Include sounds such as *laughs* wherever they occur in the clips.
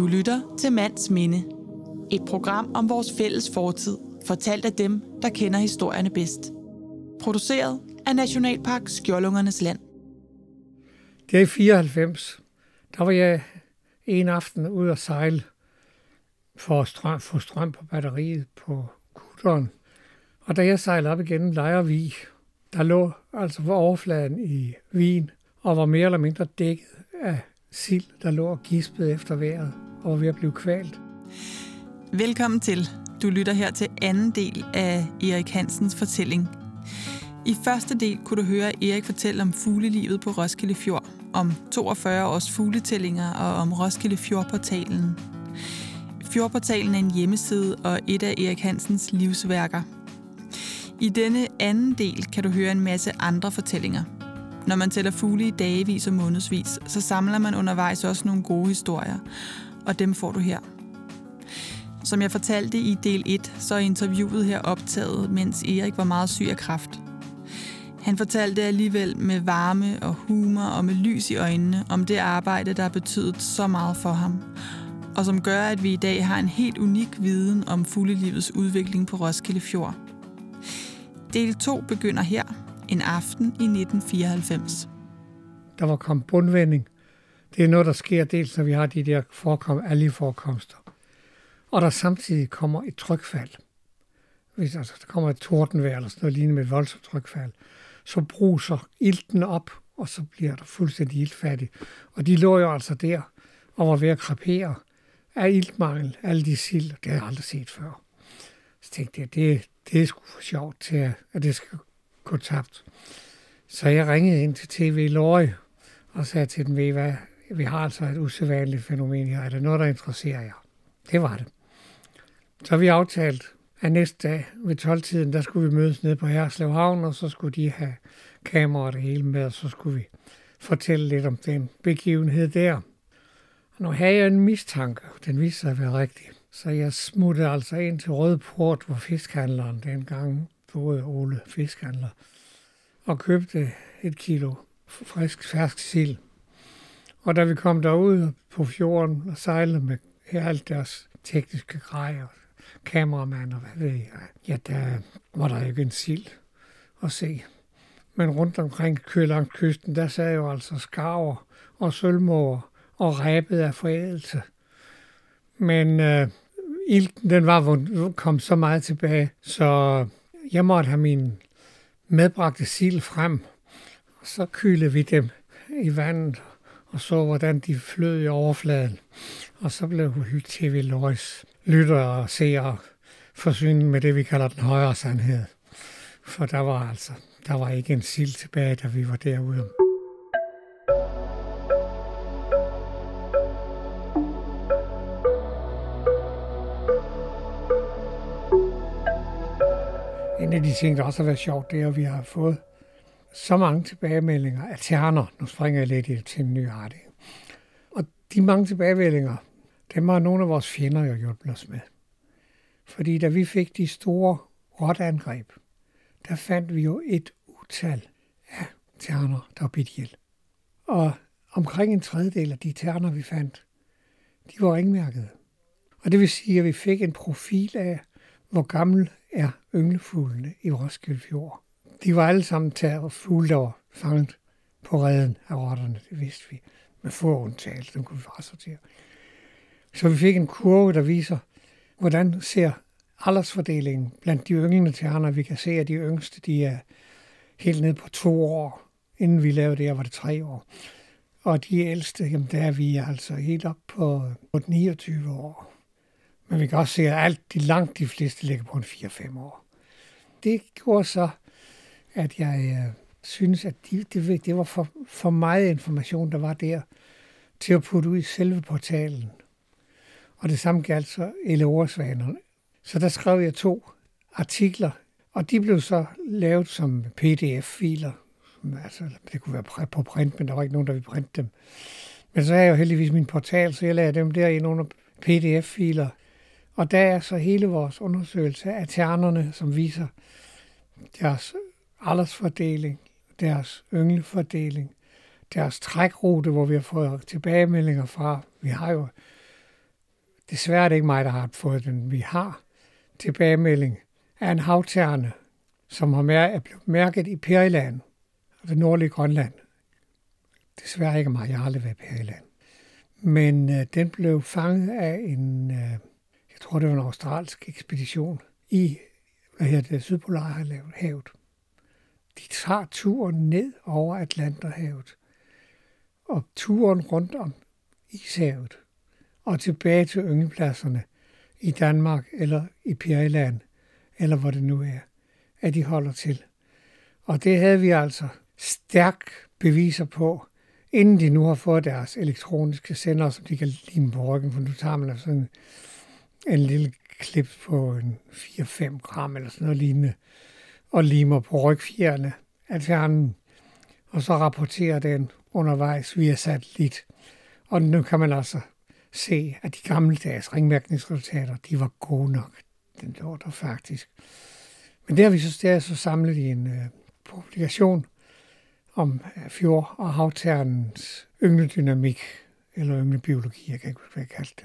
Du lytter til Mands Minde. Et program om vores fælles fortid, fortalt af dem, der kender historierne bedst. Produceret af Nationalpark Skjoldungernes Land. Det er i 94. Der var jeg en aften ude at sejle for at strøm, få strøm på batteriet på kutteren. Og da jeg sejlede op igen vi. der lå altså på overfladen i Wien og var mere eller mindre dækket af sild, der lå og gispede efter vejret og var ved at blive kvalt. Velkommen til. Du lytter her til anden del af Erik Hansens fortælling. I første del kunne du høre Erik fortælle om fuglelivet på Roskilde Fjord, om 42 års fugletællinger og om Roskilde Fjordportalen. Fjordportalen er en hjemmeside og et af Erik Hansens livsværker. I denne anden del kan du høre en masse andre fortællinger. Når man tæller fugle i dagevis og månedsvis, så samler man undervejs også nogle gode historier, og dem får du her. Som jeg fortalte i del 1, så er interviewet her optaget, mens Erik var meget syg af kræft. Han fortalte alligevel med varme og humor og med lys i øjnene om det arbejde, der har betydet så meget for ham, og som gør, at vi i dag har en helt unik viden om fuglelivets udvikling på Roskilde Fjord. Del 2 begynder her, en aften i 1994. Der var kommet bundvending. Det er noget, der sker dels, når vi har de der forekom, alle forekomster. Og der samtidig kommer et trykfald. Hvis altså, der kommer et tordenvejr eller sådan noget lignende med et voldsomt trykfald, så bruser ilten op, og så bliver der fuldstændig iltfattig. Og de lå jo altså der og var ved at krepere af iltmangel, alle de sild, det har jeg aldrig set før. Så tænkte jeg, det, det er sgu for sjovt til, at det skal gå tabt. Så jeg ringede ind til TV Løje og sagde til dem, ved hvad, vi har altså et usædvanligt fænomen her. Er det noget, der interesserer jer? Det var det. Så vi aftalt, at næste dag ved 12-tiden, der skulle vi mødes nede på Herslev Havn, og så skulle de have kamera og det hele med, og så skulle vi fortælle lidt om den begivenhed der. Og nu havde jeg en mistanke, den viste sig at være rigtig. Så jeg smuttede altså ind til Rødport, hvor fiskhandleren dengang boede Ole Fiskhandler, og købte et kilo frisk, fersk sild. Og da vi kom derud på fjorden og sejlede med alt deres tekniske grejer, kameramand og hvad ved jeg, ja, der var der ikke en sild at se. Men rundt omkring langs kysten, der sad jo altså skarver og sølvmåger og ræbet af forædelse. Men øh, ilten, den var kom så meget tilbage, så jeg måtte have min medbragte sild frem, og så kylede vi dem i vandet og så, hvordan de flød i overfladen. Og så blev TV Lois lytter og seere forsynet med det, vi kalder den højere sandhed. For der var altså, der var ikke en sild tilbage, da vi var derude. En af de ting, der også har været sjovt, det er, at vi har fået så mange tilbagemeldinger af terner. Nu springer jeg lidt til en ny art. Og de mange tilbagemeldinger, dem har nogle af vores fjender jo hjulpet os med. Fordi da vi fik de store rotangreb, der fandt vi jo et utal af terner, der var bidt ihjel. Og omkring en tredjedel af de terner, vi fandt, de var ringmærkede. Og det vil sige, at vi fik en profil af, hvor gammel er ynglefuglene i Roskilde Fjord. De var alle sammen taget fugle, der var fanget på redden af rotterne, det vidste vi. Med få undtagelser, dem kunne vi frasortere. Så vi fik en kurve, der viser, hvordan ser aldersfordelingen blandt de ynglende terner. Vi kan se, at de yngste de er helt ned på to år. Inden vi lavede det her, var det tre år. Og de ældste, jamen der er vi altså helt op på 29 år. Men vi kan også se, at alt de langt de fleste ligger på en 4-5 år. Det gjorde så, at jeg øh, synes, at de, det, det var for, for meget information, der var der, til at putte ud i selve portalen. Og det samme galt så eleversvanerne. Så der skrev jeg to artikler, og de blev så lavet som pdf-filer. Altså, det kunne være på print, men der var ikke nogen, der ville printe dem. Men så har jeg jo heldigvis min portal, så jeg lagde dem der under pdf-filer. Og der er så hele vores undersøgelse af ternerne, som viser deres aldersfordeling, deres ynglefordeling, deres trækrute, hvor vi har fået tilbagemeldinger fra. Vi har jo Desværre er det ikke mig, der har fået den. Vi har tilbagemelding af en havterne, som har mær- er blevet mærket i Periland, det nordlige Grønland. Desværre ikke mig, jeg har aldrig været i Periland. Men øh, den blev fanget af en, øh, jeg tror det var en australsk ekspedition i, hvad hedder det, Sydpolarhavet. De tager turen ned over Atlanterhavet og turen rundt om Ishavet og tilbage til ynglepladserne i Danmark eller i Periland, eller hvor det nu er, at de holder til. Og det havde vi altså stærk beviser på, inden de nu har fået deres elektroniske sender, som de kan lime på ryggen, for nu tager man altså sådan en, en lille klip på en 4-5 gram eller sådan noget lignende, og limer på rygfjerne af fjernen, og så rapporterer den undervejs via satellit. Og nu kan man altså se, at de gamle dages ringmærkningsresultater, de var gode nok. Den lå der faktisk. Men det har vi så, det er så samlet i en øh, publikation om øh, fjord- og havternens yngledynamik, eller ynglebiologi, jeg kan ikke huske, hvad jeg kaldte det.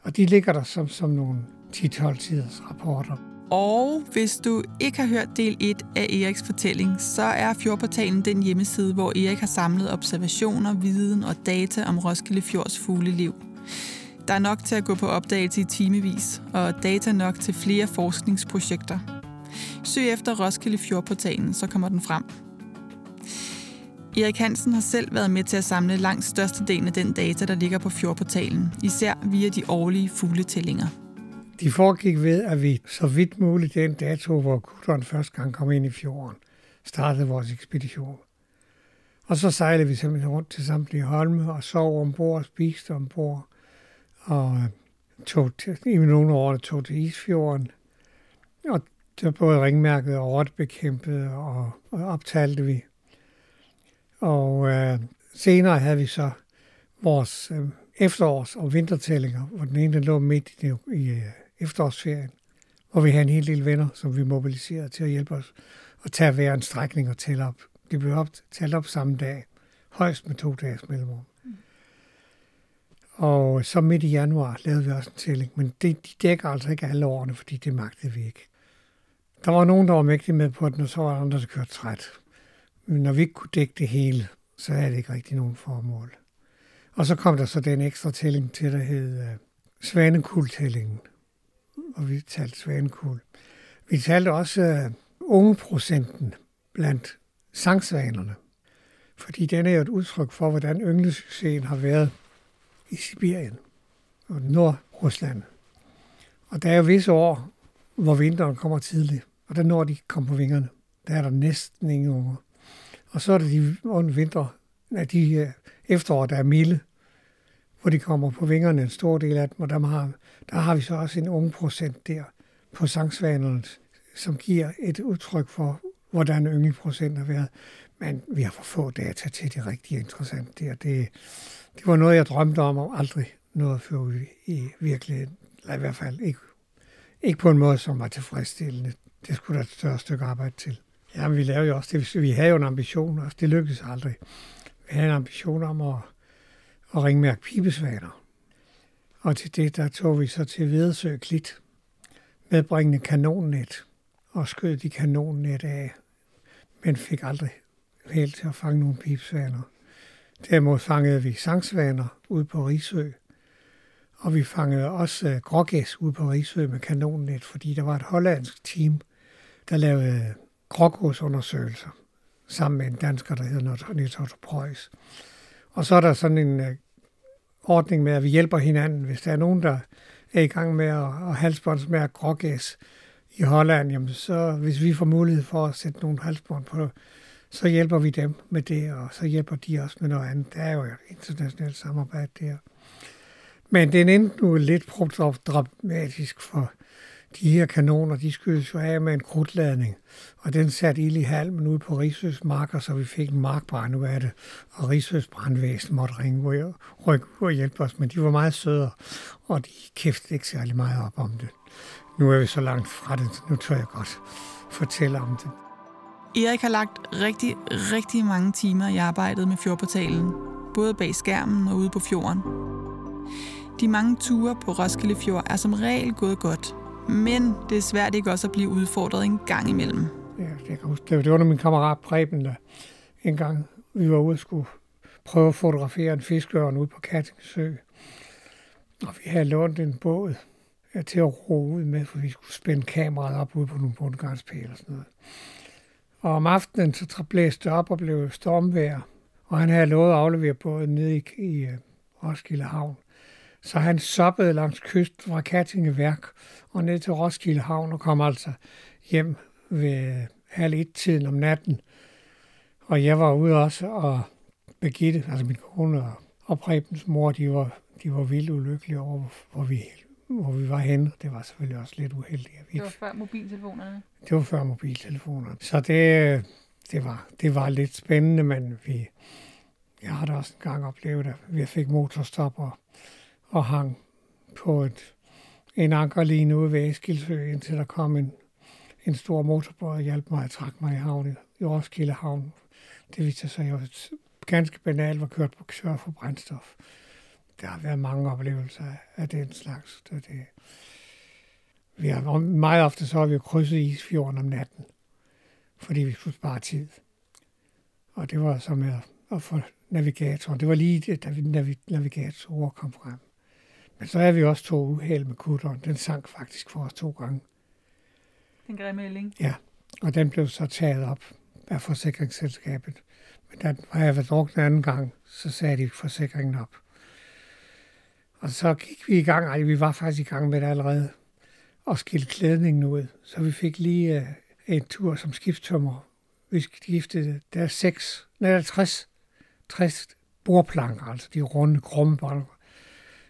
Og de ligger der som, som nogle 10-12 siders rapporter. Og hvis du ikke har hørt del 1 af Eriks fortælling, så er Fjordportalen den hjemmeside, hvor Erik har samlet observationer, viden og data om Roskilde Fjords fugleliv. Der er nok til at gå på opdagelse i timevis, og data nok til flere forskningsprojekter. Søg efter Roskilde Fjordportalen, så kommer den frem. Erik Hansen har selv været med til at samle langt størstedelen af den data, der ligger på fjordportalen, især via de årlige fugletællinger. De foregik ved, at vi så vidt muligt den dato, hvor kutteren første gang kom ind i fjorden, startede vores ekspedition. Og så sejlede vi simpelthen rundt til samtlige holme og sov ombord og spiste ombord. Og tog til, i nogle år tog til Isfjorden. Og der både ringmærket og rottebekæmpet og, og optalte vi. Og øh, senere havde vi så vores øh, efterårs- og vintertællinger, hvor den ene lå midt i, i øh, efterårsferien, hvor vi havde en hel del venner, som vi mobiliserede til at hjælpe os og tage hver en strækning og tælle op. Det blev op, talt op samme dag, højst med to dages mellemrum. Mm. Og så midt i januar lavede vi også en tælling, men det, de dækker altså ikke alle årene, fordi det magtede vi ikke. Der var nogen, der var mægtige med på den, og så var der andre, der kørte træt. Men når vi ikke kunne dække det hele, så havde det ikke rigtig nogen formål. Og så kom der så den ekstra tælling til, der hed uh, Svanekultællingen, og vi talte Svanekul. Vi talte også øh, ungeprocenten blandt sangsvanerne. Fordi den er jo et udtryk for, hvordan ynglesuccesen har været i Sibirien og Nordrusland. Og der er jo visse år, hvor vinteren kommer tidligt, og der når de kommer på vingerne. Der er der næsten ingen unger. Og så er det de vinter, af de øh, efterår, der er milde, hvor de kommer på vingerne en stor del af dem, og dem har, der har vi så også en unge procent der på sangsvanerne, som giver et udtryk for, hvordan yngleprocent har været. Men vi har for få data til det rigtig interessant der. Det, det var noget, jeg drømte om, og aldrig noget før få i virkeligheden. Eller i hvert fald ikke, ikke på en måde, som var tilfredsstillende. Det skulle der et større stykke arbejde til. Ja, vi lavede jo også det. Vi havde jo en ambition, også. det lykkedes aldrig. Vi havde en ambition om at, og ringmærke pibesvaner. Og til det, der tog vi så til Vedersø Klit medbringende kanonnet og skød de kanonnet af, men fik aldrig helt til at fange nogle pibesvaner. Derimod fangede vi sangsvaner ude på Risø, og vi fangede også øh, grågæs ude på Risø med kanonnet, fordi der var et hollandsk team, der lavede øh, grågåsundersøgelser sammen med en dansker, der hedder Niels Otto Preuss. Og så er der sådan en uh, ordning med, at vi hjælper hinanden. Hvis der er nogen, der er i gang med at, at halsbåndsmærke grågæs i Holland, jamen så hvis vi får mulighed for at sætte nogle halsbånd på, så hjælper vi dem med det, og så hjælper de også med noget andet. Der er jo et internationalt samarbejde der. Men den endte nu lidt dramatisk for de her kanoner, de skydes jo af med en krudtladning, og den satte ild i halmen ud på Rigsøs marker, så vi fik en markbrand ud af det, og Rigsøs brandvæsen måtte ringe og rykke og hjælpe os, men de var meget søde, og de kæftede ikke særlig meget op om det. Nu er vi så langt fra det, nu tør jeg godt fortælle om det. Erik har lagt rigtig, rigtig mange timer i arbejdet med fjordportalen, både bag skærmen og ude på fjorden. De mange ture på Roskilde Fjord er som regel gået godt, men det er svært ikke også at blive udfordret en gang imellem. Ja, det kan huske. Det var, under min kammerat Preben, der en gang vi var ude og skulle prøve at fotografere en fiskeørn ude på Kattingsø. Og vi havde lånt en båd ja, til at ro ud med, for vi skulle spænde kameraet op ude på nogle bundgarnspæle og sådan noget. Og om aftenen så blæste det op og blev stormvejr, og han havde lovet at aflevere båden ned i, i uh, Roskilde Havn. Så han soppede langs kyst fra Kattingeværk og ned til Roskilde Havn og kom altså hjem ved halv et-tiden om natten. Og jeg var ude også, og Birgitte, altså min kone og, Prebens mor, de var, de var vildt ulykkelige over, hvor vi, hvor vi var henne. Det var selvfølgelig også lidt uheldigt. Vi, det var før mobiltelefonerne? Det var før mobiltelefonerne. Så det, det, var, det var lidt spændende, men vi, jeg har da også en gang oplevet, at vi fik motorstop og, og hang på et, en ankerline ude ved Eskilsø, indtil der kom en, en stor motorbåd og hjalp mig at trække mig i havnen, i Roskilde Havn. Det viste sig jo ganske banalt var kørt på kør for brændstof. Der har været mange oplevelser af den slags. Det, det. Vi har, meget ofte så har vi krydset isfjorden om natten, fordi vi skulle spare tid. Og det var så med at få navigatoren. Det var lige det, da vi navigatorer kom frem. Men så er vi også to uheld med kutteren. Den sank faktisk for os to gange. Den grimme ælling? Ja, og den blev så taget op af forsikringsselskabet. Men da jeg var druknet anden gang, så sagde de forsikringen op. Og så gik vi i gang, ej, vi var faktisk i gang med det allerede, og skilte klædningen ud. Så vi fik lige uh, en tur som skibstømmer. Vi skiftede, der er seks, nej, der er 60, 60 bordplanker, altså de runde krumme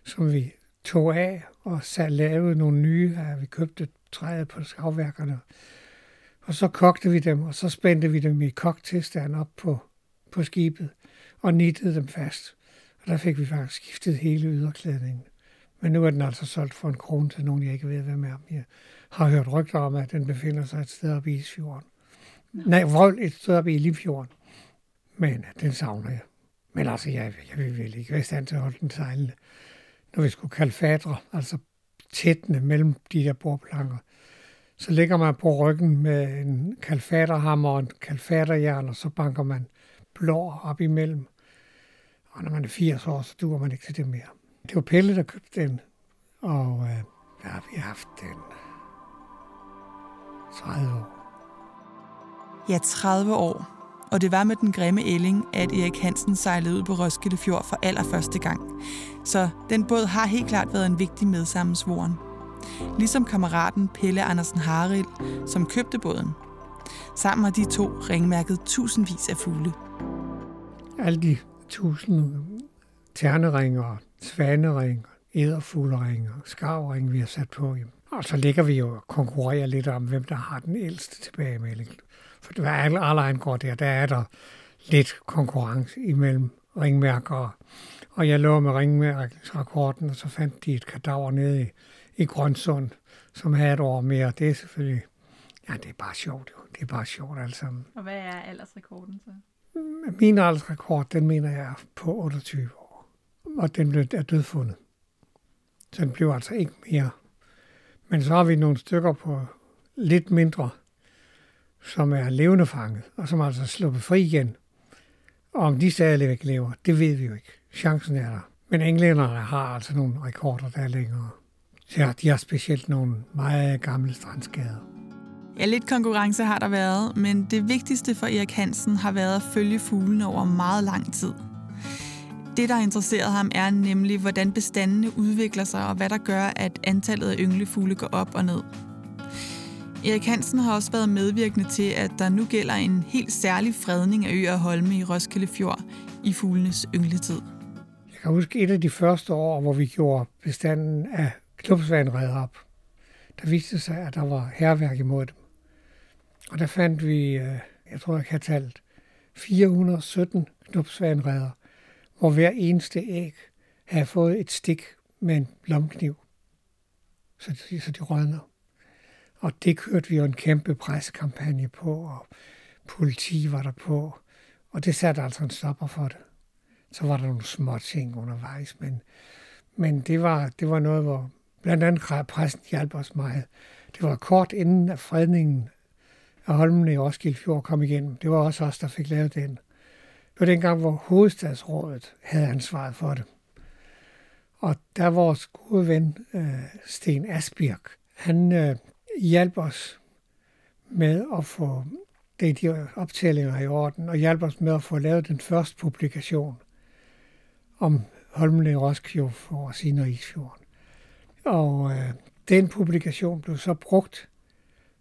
som vi tog af og så lavede nogle nye. Ja, vi købte træet på skavværkerne. Og så kogte vi dem, og så spændte vi dem i koktilstand op på, på skibet og nittede dem fast. Og der fik vi faktisk skiftet hele yderklædningen. Men nu er den altså solgt for en krone til nogen, jeg ikke ved, hvem er. Jeg har hørt rygter om, at den befinder sig et sted oppe i Isfjorden. Nej, Vrøl et sted oppe i Limfjorden. Men den savner jeg. Men altså, jeg, jeg vil vel ikke være i stand til at holde den sejlende. Når vi skulle kalde fadre, altså tættene mellem de der bordplanker, så ligger man på ryggen med en kalfaterhammer og en kalfaterjern, og så banker man blå op imellem. Og når man er 80 år, så duer man ikke til det mere. Det var Pelle, der købte den, og øh, der har vi haft den 30 år. Ja, 30 år. Og det var med den grimme ælling, at Erik Hansen sejlede ud på Roskilde Fjord for allerførste gang. Så den båd har helt klart været en vigtig medsammensvoren. Ligesom kammeraten Pelle Andersen Harald, som købte båden. Sammen har de to ringmærket tusindvis af fugle. Alle de tusind terneringer, svaneringer, æderfugleringer, skarvringer, vi har sat på. Og så ligger vi jo og konkurrerer lidt om, hvem der har den ældste tilbagemelding. For hvad alle, alle angår der, der er der lidt konkurrence imellem ringmærker. Og jeg lå med ringmærkningsrekorden, og så fandt de et kadaver nede i, i Grønsund, som havde et år mere. Det er selvfølgelig, ja, det er bare sjovt jo. Det er bare sjovt alt sammen. Og hvad er aldersrekorden så? Min aldersrekord, den mener jeg er på 28 år. Og den blev, er dødfundet. Så den blev altså ikke mere. Men så har vi nogle stykker på lidt mindre, som er levende fanget, og som altså er sluppet fri igen. Og om de stadigvæk lever, det ved vi jo ikke. Chancen er der. Men englænderne har altså nogle rekorder, der er længere. Så de har specielt nogle meget gamle strandskader. Ja, lidt konkurrence har der været, men det vigtigste for Erik Hansen har været at følge fuglene over meget lang tid. Det, der interesserede ham, er nemlig, hvordan bestandene udvikler sig, og hvad der gør, at antallet af ynglefugle går op og ned. Erik Hansen har også været medvirkende til, at der nu gælder en helt særlig fredning af øer og holme i Roskilde Fjord i fuglenes yngletid. Jeg kan huske et af de første år, hvor vi gjorde bestanden af knopsvanredder op. Der viste sig, at der var herværk imod dem. Og der fandt vi, øh, jeg tror, jeg kan talt 417 knopsvanredder, hvor hver eneste æg havde fået et stik med en blomkniv, så de, så de rødner. Og det kørte vi jo en kæmpe pressekampagne på, og politi var der på, og det satte altså en stopper for det. Så var der nogle små ting undervejs, men, Men det var, det var noget, hvor blandt andet pressen hjalp os meget. Det var kort inden at fredningen af Holmen i Roskilde Fjord kom igennem. Det var også os, der fik lavet den. Det var dengang, hvor hovedstadsrådet havde ansvaret for det. Og der var vores gode ven, øh, Sten Asbjerg, han øh, hjalp os med at få det de optællinger i orden, og hjalp os med at få lavet den første publikation om Holmen i Roskilde for Siner Isfjorden. Og øh, den publikation blev så brugt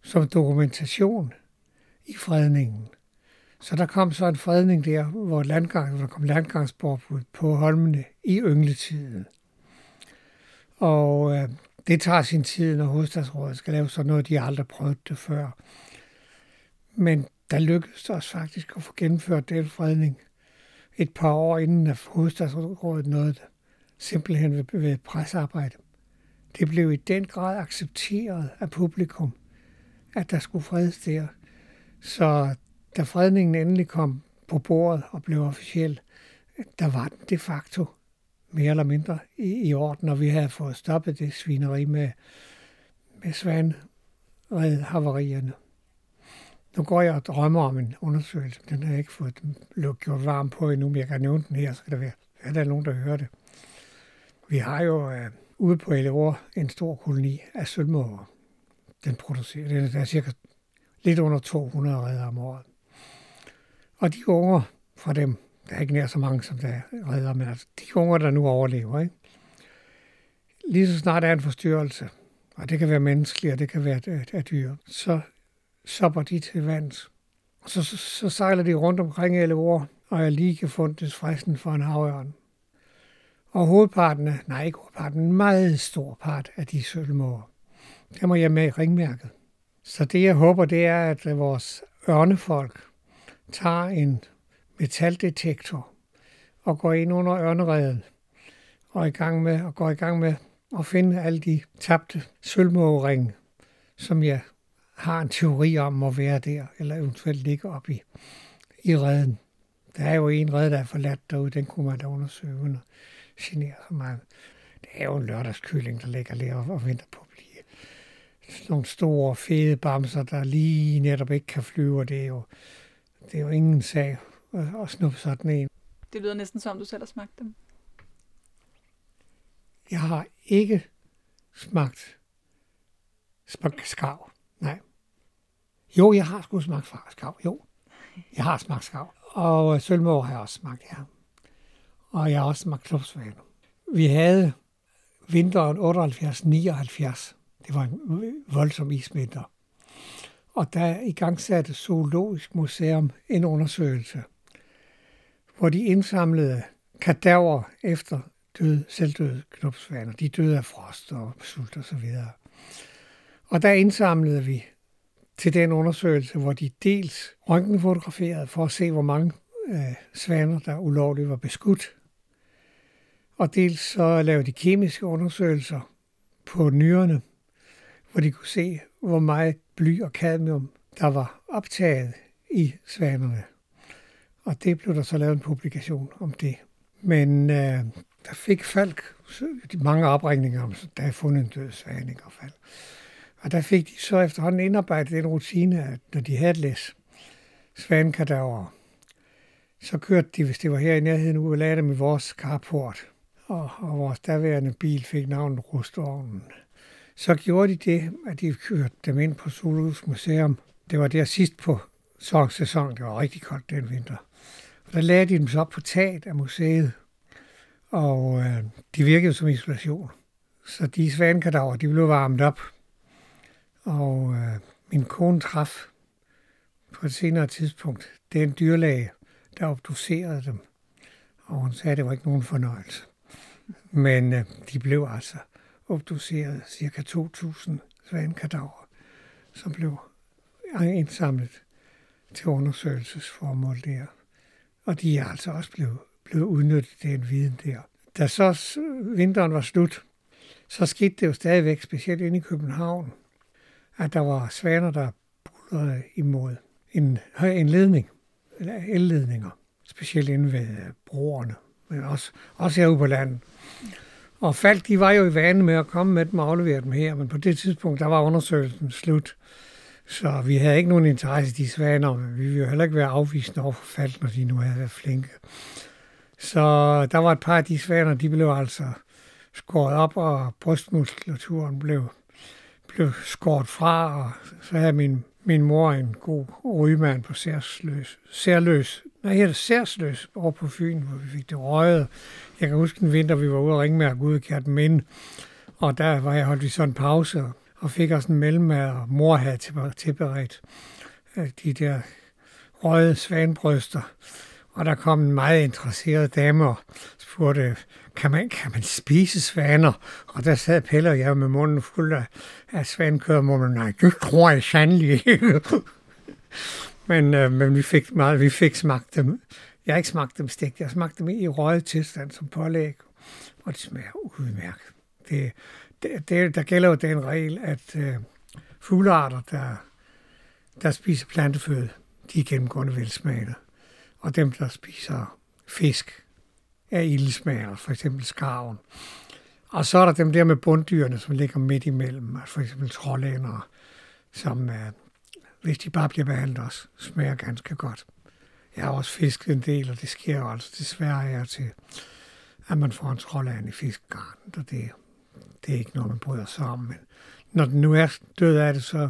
som dokumentation i fredningen. Så der kom så en fredning der, hvor, landgang, hvor der kom landgangsforbud på holmene i yngletiden. Og øh, det tager sin tid, når hovedstadsrådet skal lave sådan noget, de har aldrig prøvet det før. Men der lykkedes det os faktisk at få gennemført den fredning et par år inden at hovedstadsrådet nåede det. Simpelthen ved, ved presarbejde. Det blev i den grad accepteret af publikum, at der skulle fredes der. Så da fredningen endelig kom på bordet og blev officiel, der var den de facto mere eller mindre i, i orden, og vi havde fået stoppet det svineri med, med svanredhavarierne. Nu går jeg og drømmer om en undersøgelse. Den har jeg ikke fået gjort varm på endnu, men jeg kan nævne den her, så kan der være, er der nogen, der hører det. Vi har jo øh, ude på Eleor en stor koloni af sølvmåger. Den producerer, den er cirka lidt under 200 redder om året. Og de unger fra dem, der er ikke nær så mange, som der redder, men altså de unger, der nu overlever, ikke? lige så snart der er en forstyrrelse, og det kan være menneskelig, og det kan være af, af dyr, så sopper de til vands. Og så, så, så sejler de rundt omkring alle og er lige fundet fristen for en havørn. Og hovedparten, af, nej ikke hovedparten, en meget stor part af de sølvmåger, der må jeg med i ringmærket. Så det jeg håber, det er, at vores ørnefolk tager en metaldetektor og går ind under ørnereden og, i gang med, og går i gang med at finde alle de tabte sølvmågeringe, som jeg har en teori om må være der, eller eventuelt ligge op i, i redden. Der er jo en red, der er forladt derude, den kunne man da undersøge uden at genere så meget. Det er jo en lørdagskylling, der ligger der og, og venter på at blive sådan nogle store, fede bamser, der lige netop ikke kan flyve, og det er jo, det er jo ingen sag at, snuppe sådan en. Det lyder næsten som, du selv har smagt dem. Jeg har ikke smagt smagt skav. Nej. Jo, jeg har sgu smagt skav. Jo, jeg har smagt skav. Og sølvmål har jeg også smagt, ja. Og jeg har også smagt klubsvane. Vi havde vinteren 78-79. Det var en voldsom isvinter. Og der i gang satte Zoologisk Museum en undersøgelse, hvor de indsamlede kadaver efter døde, selvdøde knopsvaner. De døde af frost og sult og så videre. Og der indsamlede vi til den undersøgelse, hvor de dels røntgenfotograferede for at se, hvor mange øh, svaner, der ulovligt var beskudt. Og dels så lavede de kemiske undersøgelser på nyrerne, hvor de kunne se, hvor meget bly og cadmium, der var optaget i svanerne. Og det blev der så lavet en publikation om det. Men øh, der fik Falk de mange opringninger om, der er fundet en død svane og fald. Og der fik de så efterhånden indarbejdet den rutine, at når de havde læst svanekadaver, så kørte de, hvis det var her i nærheden, ud og lagde dem i vores carport. Og, og vores daværende bil fik navnet Rustovnen. Så gjorde de det, at de kørte dem ind på Solus Museum. Det var der sidst på sæson. Det var rigtig koldt den vinter. Og der lagde de dem så op på taget af museet. Og øh, de virkede som isolation. Så de svanekadaver, de blev varmet op og øh, min kone traf på et senere tidspunkt den dyrlæge, der obducerede dem. Og hun sagde, at det var ikke nogen fornøjelse. Men øh, de blev altså obduceret cirka 2.000 svanekadaver, som blev indsamlet til undersøgelsesformål der. Og de er altså også blevet, blevet udnyttet, den viden der. Da så vinteren var slut, så skete det jo stadigvæk, specielt inde i København, at der var svaner, der bullerede imod en, øh, en ledning, eller elledninger, specielt inde ved øh, broerne, men også, også herude på landet. Og Falk, de var jo i vane med at komme med dem og aflevere dem her, men på det tidspunkt, der var undersøgelsen slut. Så vi havde ikke nogen interesse i de svaner, men vi ville jo heller ikke være afvisende over for Falk, når de nu havde været flinke. Så der var et par af de svaner, de blev altså skåret op, og brystmuskulaturen blev, blev skåret fra, og så havde min, min mor en god rygmand på særsløs, særløs, nej, hedder særsløs over på Fyn, hvor vi fik det røget. Jeg kan huske en vinter, vi var ude og ringe med at Gud kært minde, og der var jeg holdt vi sådan en pause, og og fik også en mellemmad, og mor havde tilberedt øh, de der røde svanbryster. Og der kom en meget interesseret dame og spurgte, kan man, kan man spise svaner? Og der sad Pelle og jeg med munden fuld af, af svankød, og munden, nej, det tror jeg sandelig ikke. *laughs* men, øh, men vi fik, meget, vi fik smagt dem. Jeg har ikke smagt dem stegt, jeg har smagt dem i røget tilstand som pålæg, og det smager udmærket. Det, det, det, der gælder jo den regel, at øh, fuglearter, der, der spiser planteføde, de er gennemgående velsmagende og dem, der spiser fisk, er ildsmager, for eksempel skarven. Og så er der dem der med bunddyrene, som ligger midt imellem, for eksempel trollænder, som, øh, hvis de bare bliver behandlet også, smager ganske godt. Jeg har også fisket en del, og det sker jo altså desværre her til, at man får en trolænd i fiskegarnet, og det, det er ikke noget, man bryder sig om. Men når den nu er død af det, så,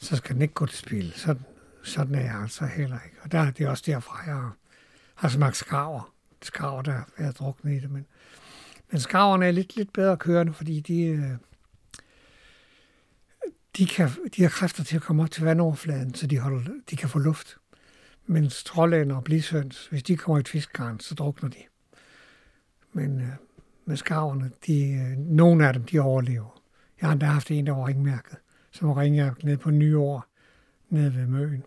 så skal den ikke gå til spil. Så, sådan er jeg altså heller ikke. Og der er det også derfra, jeg har smagt skraver. Skraver, der er druknet i det. Men, men skraverne er lidt, lidt bedre kørende, fordi de, øh, de, kan, de har kræfter til at komme op til vandoverfladen, så de, holder, de kan få luft. Mens trollænder og blisøns, hvis de kommer i et fiskgarn, så drukner de. Men øh, med skarverne, de, øh, nogle af dem, de overlever. Jeg har endda haft en, der var ringmærket, som ringer ned på nyår, nede ved Møen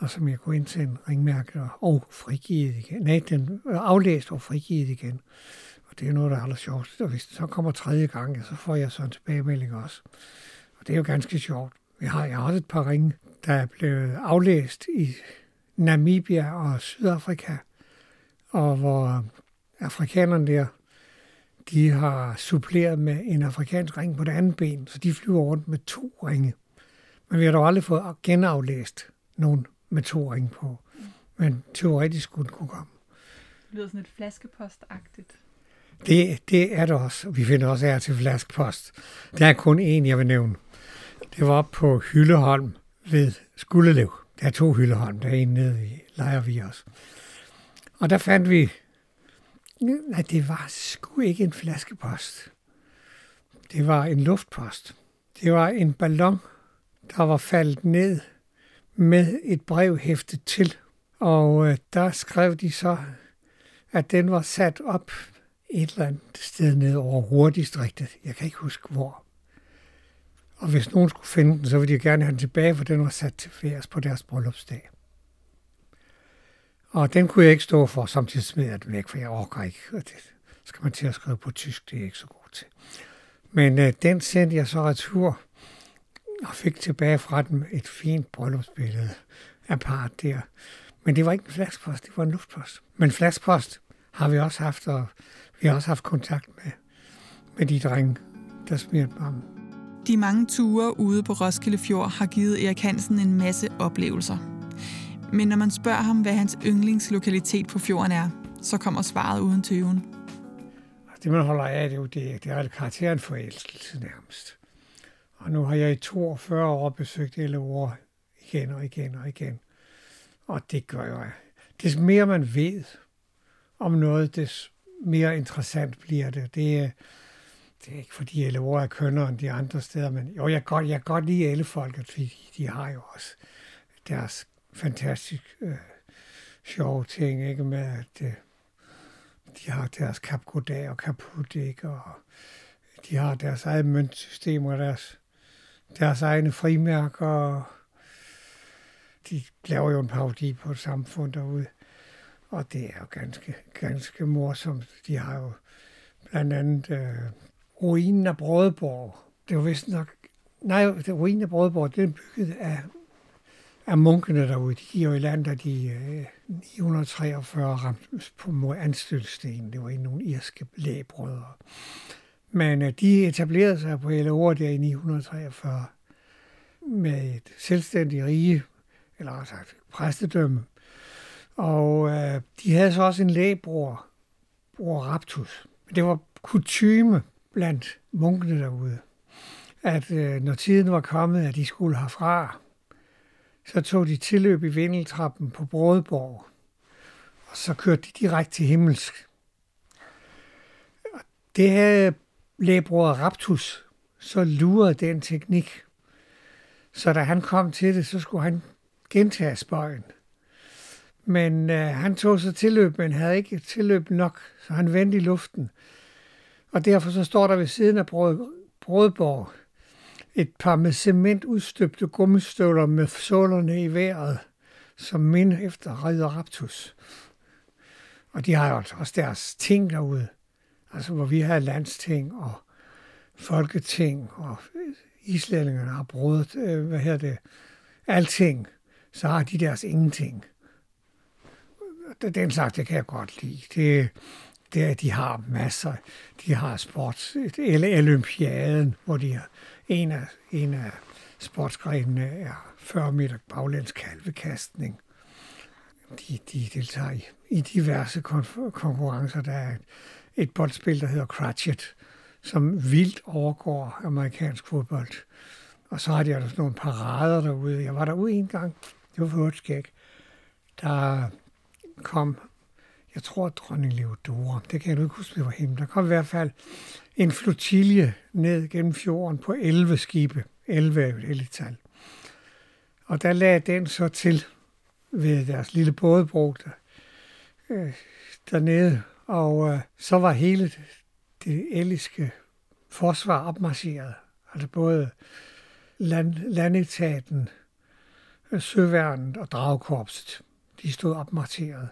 og som jeg kunne indsende ringmærket og frigivet igen. Nej, den øh, aflæst og frigivet igen. Og det er noget, der er aller sjovt. Og hvis det så kommer tredje gang, så får jeg så en tilbagemelding også. Og det er jo ganske sjovt. Jeg har, jeg har også et par ringe, der er blevet aflæst i Namibia og Sydafrika, og hvor øh, afrikanerne der, de har suppleret med en afrikansk ring på det andet ben, så de flyver rundt med to ringe. Men vi har dog aldrig fået genaflæst nogen med to ring på. Men teoretisk skulle den kunne komme. Det lyder sådan et flaskepostagtigt. Det, det er det også. Vi finder også her til flaskepost. Der er kun én, jeg vil nævne. Det var på Hylleholm ved Skuldelev. Der er to Hylleholm. Der er en nede i Lejervi også. Og der fandt vi... Nej, det var sgu ikke en flaskepost. Det var en luftpost. Det var en ballon, der var faldet ned med et brev hæftet til. Og øh, der skrev de så, at den var sat op et eller andet sted ned over Ruhrdistriktet. Jeg kan ikke huske hvor. Og hvis nogen skulle finde den, så ville de gerne have den tilbage, for den var sat til færs på deres bryllupsdag. Og den kunne jeg ikke stå for, samtidig smed jeg den væk, for jeg orker ikke. Og det skal man til at skrive på tysk, det er jeg ikke så god til. Men øh, den sendte jeg så retur og fik tilbage fra dem et fint bryllupsbillede af parret der. Men det var ikke en flaskpost, det var en luftpost. Men flaskpost har vi også haft, og vi har også haft kontakt med, med de drenge, der smirte mig. De mange ture ude på Roskilde Fjord har givet Erik Hansen en masse oplevelser. Men når man spørger ham, hvad hans yndlingslokalitet på fjorden er, så kommer svaret uden tøven. Altså, det, man holder af, det er jo det, det er karakteren forelskelse nærmest. Og nu har jeg i 42 år besøgt LOR igen og igen og igen. Og det gør jo, Des mere man ved om noget, des mere interessant bliver det. Det det er ikke fordi LOR er kønnere end de andre steder, men jo, jeg kan godt, jeg kan godt lide alle folk, fordi de har jo også deres fantastisk øh, sjove ting, ikke med at øh, de har deres Kapkodag og Kaput, ikke? og de har deres eget møntsystem og deres deres egne frimærker. og De laver jo en parodi på et samfund derude. Og det er jo ganske, ganske morsomt. De har jo blandt andet øh, ruinen af Brødborg. Det var vist nok... Nej, det ruinen af Brødborg, den er bygget af, af munkene derude. De gik jo i land, da de øh, 943 ramte på mod Anstølsten. Det var en nogle irske lægebrødre. Men øh, de etablerede sig på Elleore der i 943 med et selvstændigt rige, eller altså et præstedømme. Og øh, de havde så også en lægebror, bror Raptus. Det var kutyme blandt munkene derude, at øh, når tiden var kommet, at de skulle herfra, så tog de tilløb i vindeltrappen på Brådeborg, og så kørte de direkte til himmelsk. Det havde lægebror Raptus så luret den teknik, så da han kom til det, så skulle han gentage spøjen. Men øh, han tog så tilløb, men havde ikke tilløb nok, så han vendte i luften. Og derfor så står der ved siden af brød, Brødborg et par med cement udstøbte gummistøvler med sålerne i vejret, som minde efter Ridder Raptus. Og de har jo altså også deres ting derude, altså hvor vi har landsting og folketing, og islændingerne har brudt, øh, hvad hedder det, alting, så har de deres ingenting. Den slags, det kan jeg godt lide. Det, det er, de har masser. De har sports, eller olympiaden, hvor de har, en af, en af sportsgrenene er 40 meter baglæns kalvekastning. De, de deltager i, i diverse konkurrencer. Der er et, et boldspil, der hedder Cratchit, som vildt overgår amerikansk fodbold. Og så har de altså nogle parader derude. Jeg var derude en gang. Det var for skæg. Der kom, jeg tror, dronning Leodora, det kan jeg nu ikke huske, det var hende. Der kom i hvert fald en flotilje ned gennem fjorden på 11 skibe. 11 er jo et heldigt tal. Og der lagde den så til ved deres lille bådebro der, øh, dernede. Og øh, så var hele det elliske forsvar opmarcheret. Altså både land, landetaten, øh, søværnet og dragkorpset. De stod opmarcheret.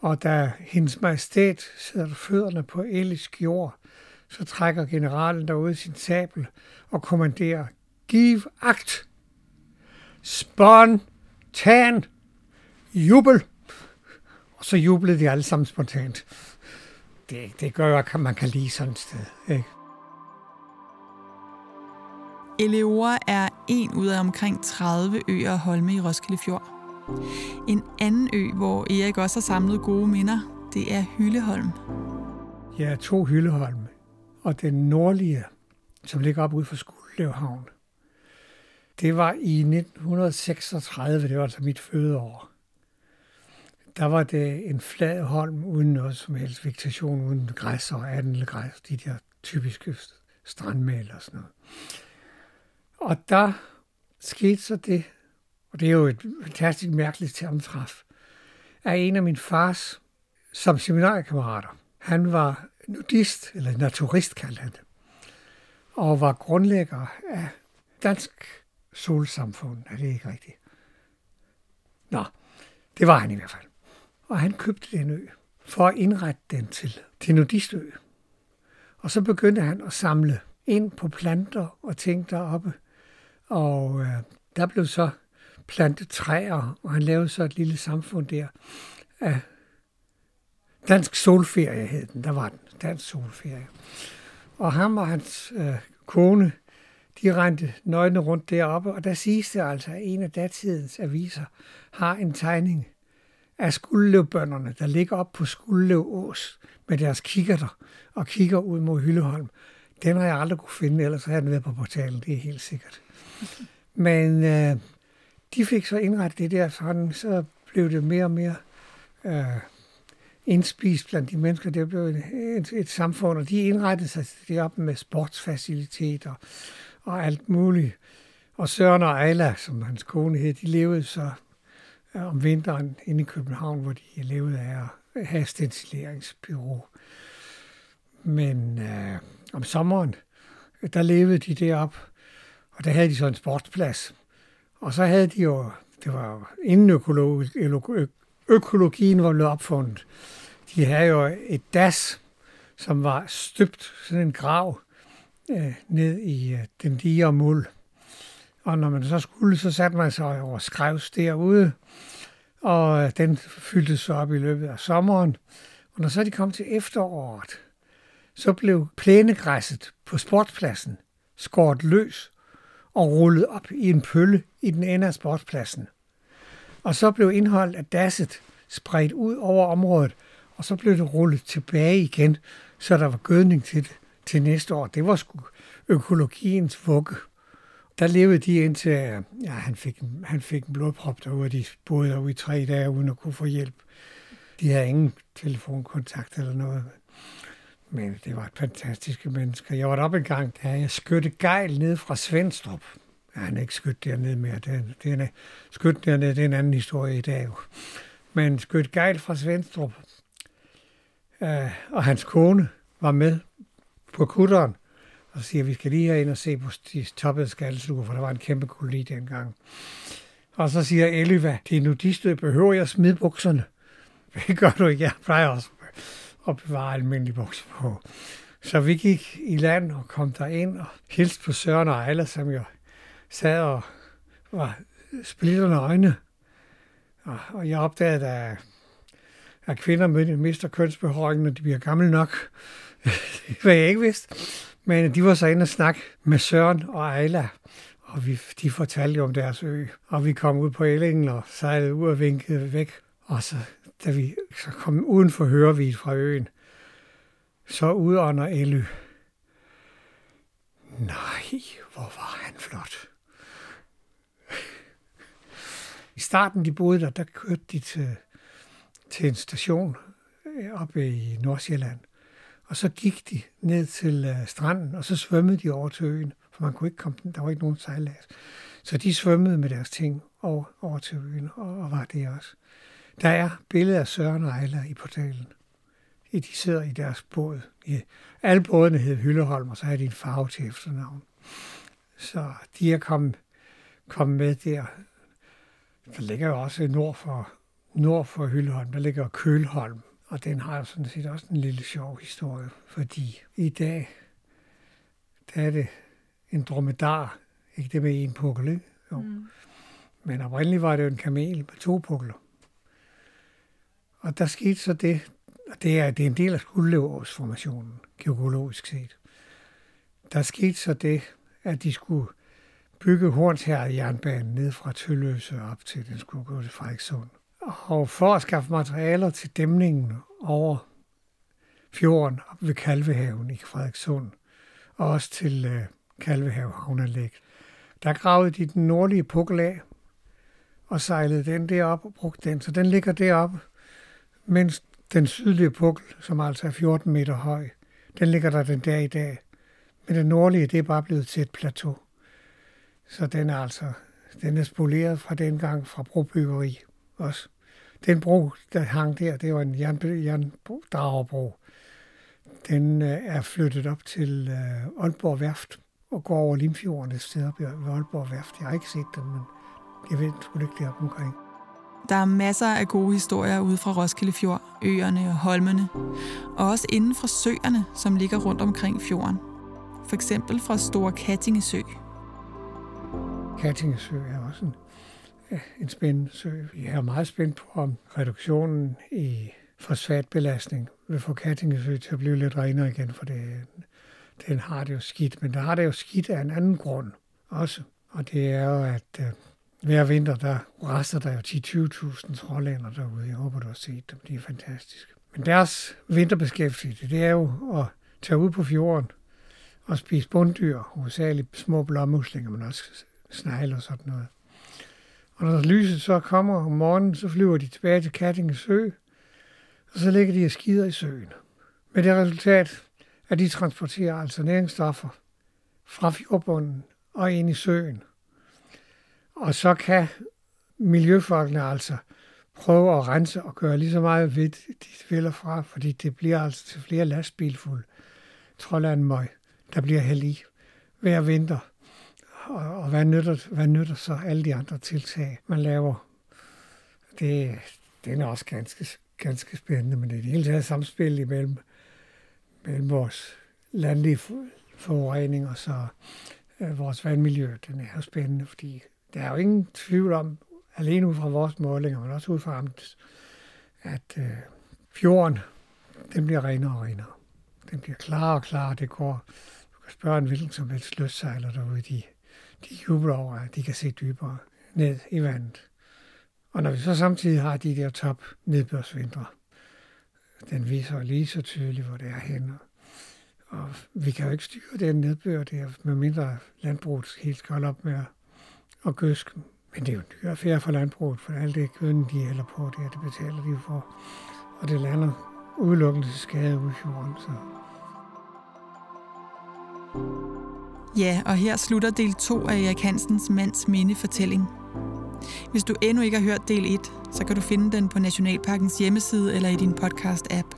Og da hendes majestæt sætter fødderne på elisk jord, så trækker generalen derude sin sabel og kommanderer, giv akt, spontan jubel. Og så jublede de alle sammen spontant det, det gør jo, at man kan lide sådan et sted. Ikke? Eleora er en ud af omkring 30 øer og holme i Roskilde Fjord. En anden ø, hvor Erik også har samlet gode minder, det er Hylleholm. Ja, to Hylleholm. Og den nordlige, som ligger op ude for Skuldlevhavn, det var i 1936, det var altså mit fødeår der var det en flad holm uden noget som helst vegetation, uden græs og adenlegræs, de der typiske strandmæl og sådan noget. Og der skete så det, og det er jo et fantastisk mærkeligt sammentræf, af en af min fars, som seminarkammerater. Han var nudist, eller naturist kaldte han det, og var grundlægger af Dansk Solsamfund. Er det ikke rigtigt? Nå, det var han i hvert fald og han købte den ø for at indrette den til, til nudistø. Og så begyndte han at samle ind på planter og ting deroppe. Og øh, der blev så plante træer, og han lavede så et lille samfund der af Dansk Solferie hed den, der var den, Dansk Solferie. Og ham og hans øh, kone, de rendte nøgne rundt deroppe, og der siges det altså, at en af datidens aviser har en tegning af skuldløvbønderne, der ligger op på Skuldløv Ås med deres kikkerter og kigger ud mod Hylleholm. Den har jeg aldrig kunne finde, ellers havde den været på portalen, det er helt sikkert. Men øh, de fik så indrettet det der sådan, så blev det mere og mere øh, indspist blandt de mennesker. Det blev et, et, et samfund, og de indrettede sig det op med sportsfaciliteter og alt muligt. Og Søren og Ejla, som hans kone hed, de levede så øh, om vinteren inde i København, hvor de levede af at have stencileringsbyrå. Men øh, om sommeren, der levede de derop, og der havde de så en sportsplads. Og så havde de jo, det var jo inden økologi, økologien var blevet opfundet, de havde jo et das, som var støbt sådan en grav øh, ned i øh, den digre muld Og når man så skulle, så satte man sig over skrevs derude, og øh, den fyldte sig op i løbet af sommeren. Og når så de kom til efteråret, så blev plænegræsset på sportspladsen skåret løs og rullet op i en pølle i den ende af sportspladsen. Og så blev indholdet af dasset spredt ud over området, og så blev det rullet tilbage igen, så der var gødning til det til næste år. Det var sgu økologiens vugge. Der levede de indtil, ja, han fik, han fik en blodprop derude, og de boede derude i tre dage, uden at kunne få hjælp. De havde ingen telefonkontakt eller noget. Men det var et fantastisk menneske. Jeg var deroppe en gang, da jeg skødte gejl ned fra Svendstrup. Ja, han er ikke skudt dernede mere. Det, det er, skudt dernede, det er en anden historie i dag. Men skødt gejl fra Svendstrup. Øh, og hans kone var med på kutteren og siger, at vi skal lige ind og se på de toppede skaldsuger, for der var en kæmpe koloni dengang. Og så siger Elva, det er nudistød, behøver jeg smide bukserne? *laughs* Det gør du ikke, jeg plejer også at bevare almindelige bukser på. Så vi gik i land og kom der ind og hilste på Søren og Ejla, som jo sad og var splitterne øjne. Og, og jeg opdagede, at, at kvinder mister kønsbehåringen, når de bliver gamle nok. *laughs* det var jeg ikke vidste. Men de var så inde og snakke med Søren og Ejla, og vi, de fortalte jo om deres ø. Og vi kom ud på Ellingen og sejlede ud og vinkede væk. Og så, da vi så kom uden for Hørevid fra øen, så udånder Elly. Nej, hvor var han flot. I starten, de boede der, der kørte de til, til en station øh, oppe i Nordsjælland. Og så gik de ned til øh, stranden, og så svømmede de over til øen, for man kunne ikke komme den, der var ikke nogen sejlads. Så de svømmede med deres ting over, over til øen, og, og var det også. Der er billeder af Søren og Ejla i portalen. De sidder i deres båd. Alle bådene hed Hylleholm, og så er de en farve til efternavn. Så de er kommet, kommet med der. Der ligger jo også nord for, nord for Hylleholm, der ligger Kølholm, og den har sådan set også en lille sjov historie, fordi i dag, der er det en dromedar, ikke det med en pukkel, ikke? Jo. Mm. Men oprindeligt var det jo en kamel med to pukler. Og der skete så det, og det er, det er en del af skuldløvårsformationen, geologisk set. Der skete så det, at de skulle bygge Hornsherred jernbanen ned fra Tølløse op til, den skulle gå til Frederikssund. Og for at skaffe materialer til dæmningen over fjorden op ved Kalvehaven i Frederikssund, og også til øh, Kalvehave havneanlæg, der gravede de den nordlige pukkel af, og sejlede den derop og brugte den. Så den ligger deroppe, mens den sydlige pukkel, som altså er 14 meter høj, den ligger der den der i dag. Men den nordlige, det er bare blevet til et plateau. Så den er altså den er spoleret fra den gang fra brobyggeri også. Den bro, der hang der, det var en jerndragerbro. Den øh, er flyttet op til øh, Aalborg Værft og går over Limfjorden et sted op ved Aalborg Værft. Jeg har ikke set den, men jeg ved sgu ikke det omkring. Der er masser af gode historier ude fra Roskilde Fjord, øerne og holmene, og også inden fra søerne, som ligger rundt omkring fjorden. For eksempel fra Store Kattingesø. Kattingesø er også en en spændende sø. Jeg er meget spændt på, om reduktionen i fosfatbelastning vil få Kattingesø til at blive lidt renere igen, for det, den har det jo skidt. Men der har det jo skidt af en anden grund også. Og det er jo, at øh, hver vinter, der raster der jo 10-20.000 trålænder derude. Jeg håber, du har set dem. De er fantastiske. Men deres vinterbeskæftigelse, det er jo at tage ud på fjorden og spise bunddyr, hovedsageligt små blommuslinger, men også snegle og sådan noget. Og når lyset så kommer om morgenen, så flyver de tilbage til Kattinge Sø, og så ligger de og skider i søen. Med det resultat, at de transporterer altså næringsstoffer fra fjordbunden og ind i søen. Og så kan miljøfolkene altså prøve at rense og gøre lige så meget ved, de fælder fra, fordi det bliver altså til flere lastbilfulde trollandmøg, der bliver hældt i hver vinter og, og hvad, nytter, hvad nytter så alle de andre tiltag, man laver? Det, det er også ganske, ganske spændende, men det er det hele taget samspil imellem, mellem vores landlige forurening og så øh, vores vandmiljø, den er jo spændende, fordi der er jo ingen tvivl om, alene ud fra vores målinger, men også ud fra amtets, at øh, fjorden, den bliver renere og renere. Den bliver klarere og klarere. Det går, du kan spørge en hvilken som helst løssejler derude, de, de jubler over, at de kan se dybere ned i vandet. Og når vi så samtidig har de der top nedbørsvintre, den viser lige så tydeligt, hvor det er henne. Og vi kan jo ikke styre den nedbør der, med mindre landbruget helt skal op med at, og gøske. Men det er jo en dyr affære for landbruget, for alt det gøden, de hælder på, det, det betaler de for. Og det lander udelukkende til skade ude i fjorden. Så. Ja, og her slutter del 2 af Erik Hansens mands minde fortælling. Hvis du endnu ikke har hørt del 1, så kan du finde den på Nationalparkens hjemmeside eller i din podcast-app.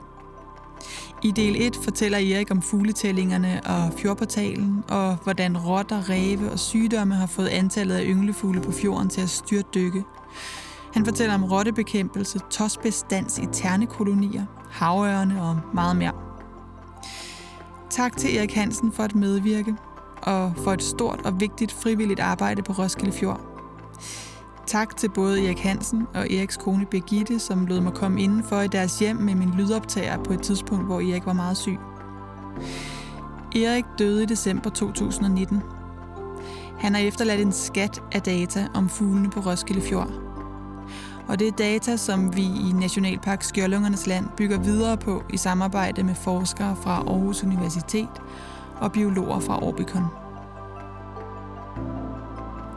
I del 1 fortæller Erik om fugletællingerne og fjordportalen, og hvordan rotter, ræve og sygdomme har fået antallet af ynglefugle på fjorden til at styrtdykke. Han fortæller om rottebekæmpelse, tosbestands i ternekolonier, havørne og meget mere. Tak til Erik Hansen for at medvirke, og for et stort og vigtigt frivilligt arbejde på Roskilde Fjord. Tak til både Erik Hansen og Eriks kone Birgitte, som lod mig komme indenfor i deres hjem med min lydoptager på et tidspunkt, hvor Erik var meget syg. Erik døde i december 2019. Han har efterladt en skat af data om fuglene på Roskilde Fjord. Og det er data, som vi i Nationalpark Skjoldungernes Land bygger videre på i samarbejde med forskere fra Aarhus Universitet og biologer fra Orbicon.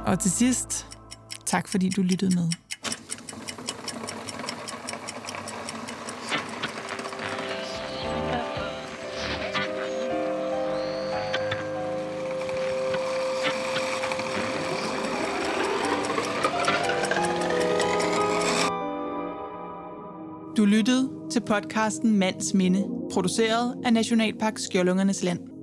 Og til sidst Tak fordi du lyttede med. Du lyttede til podcasten Mands Minde, produceret af Nationalpark Skjoldungernes Land.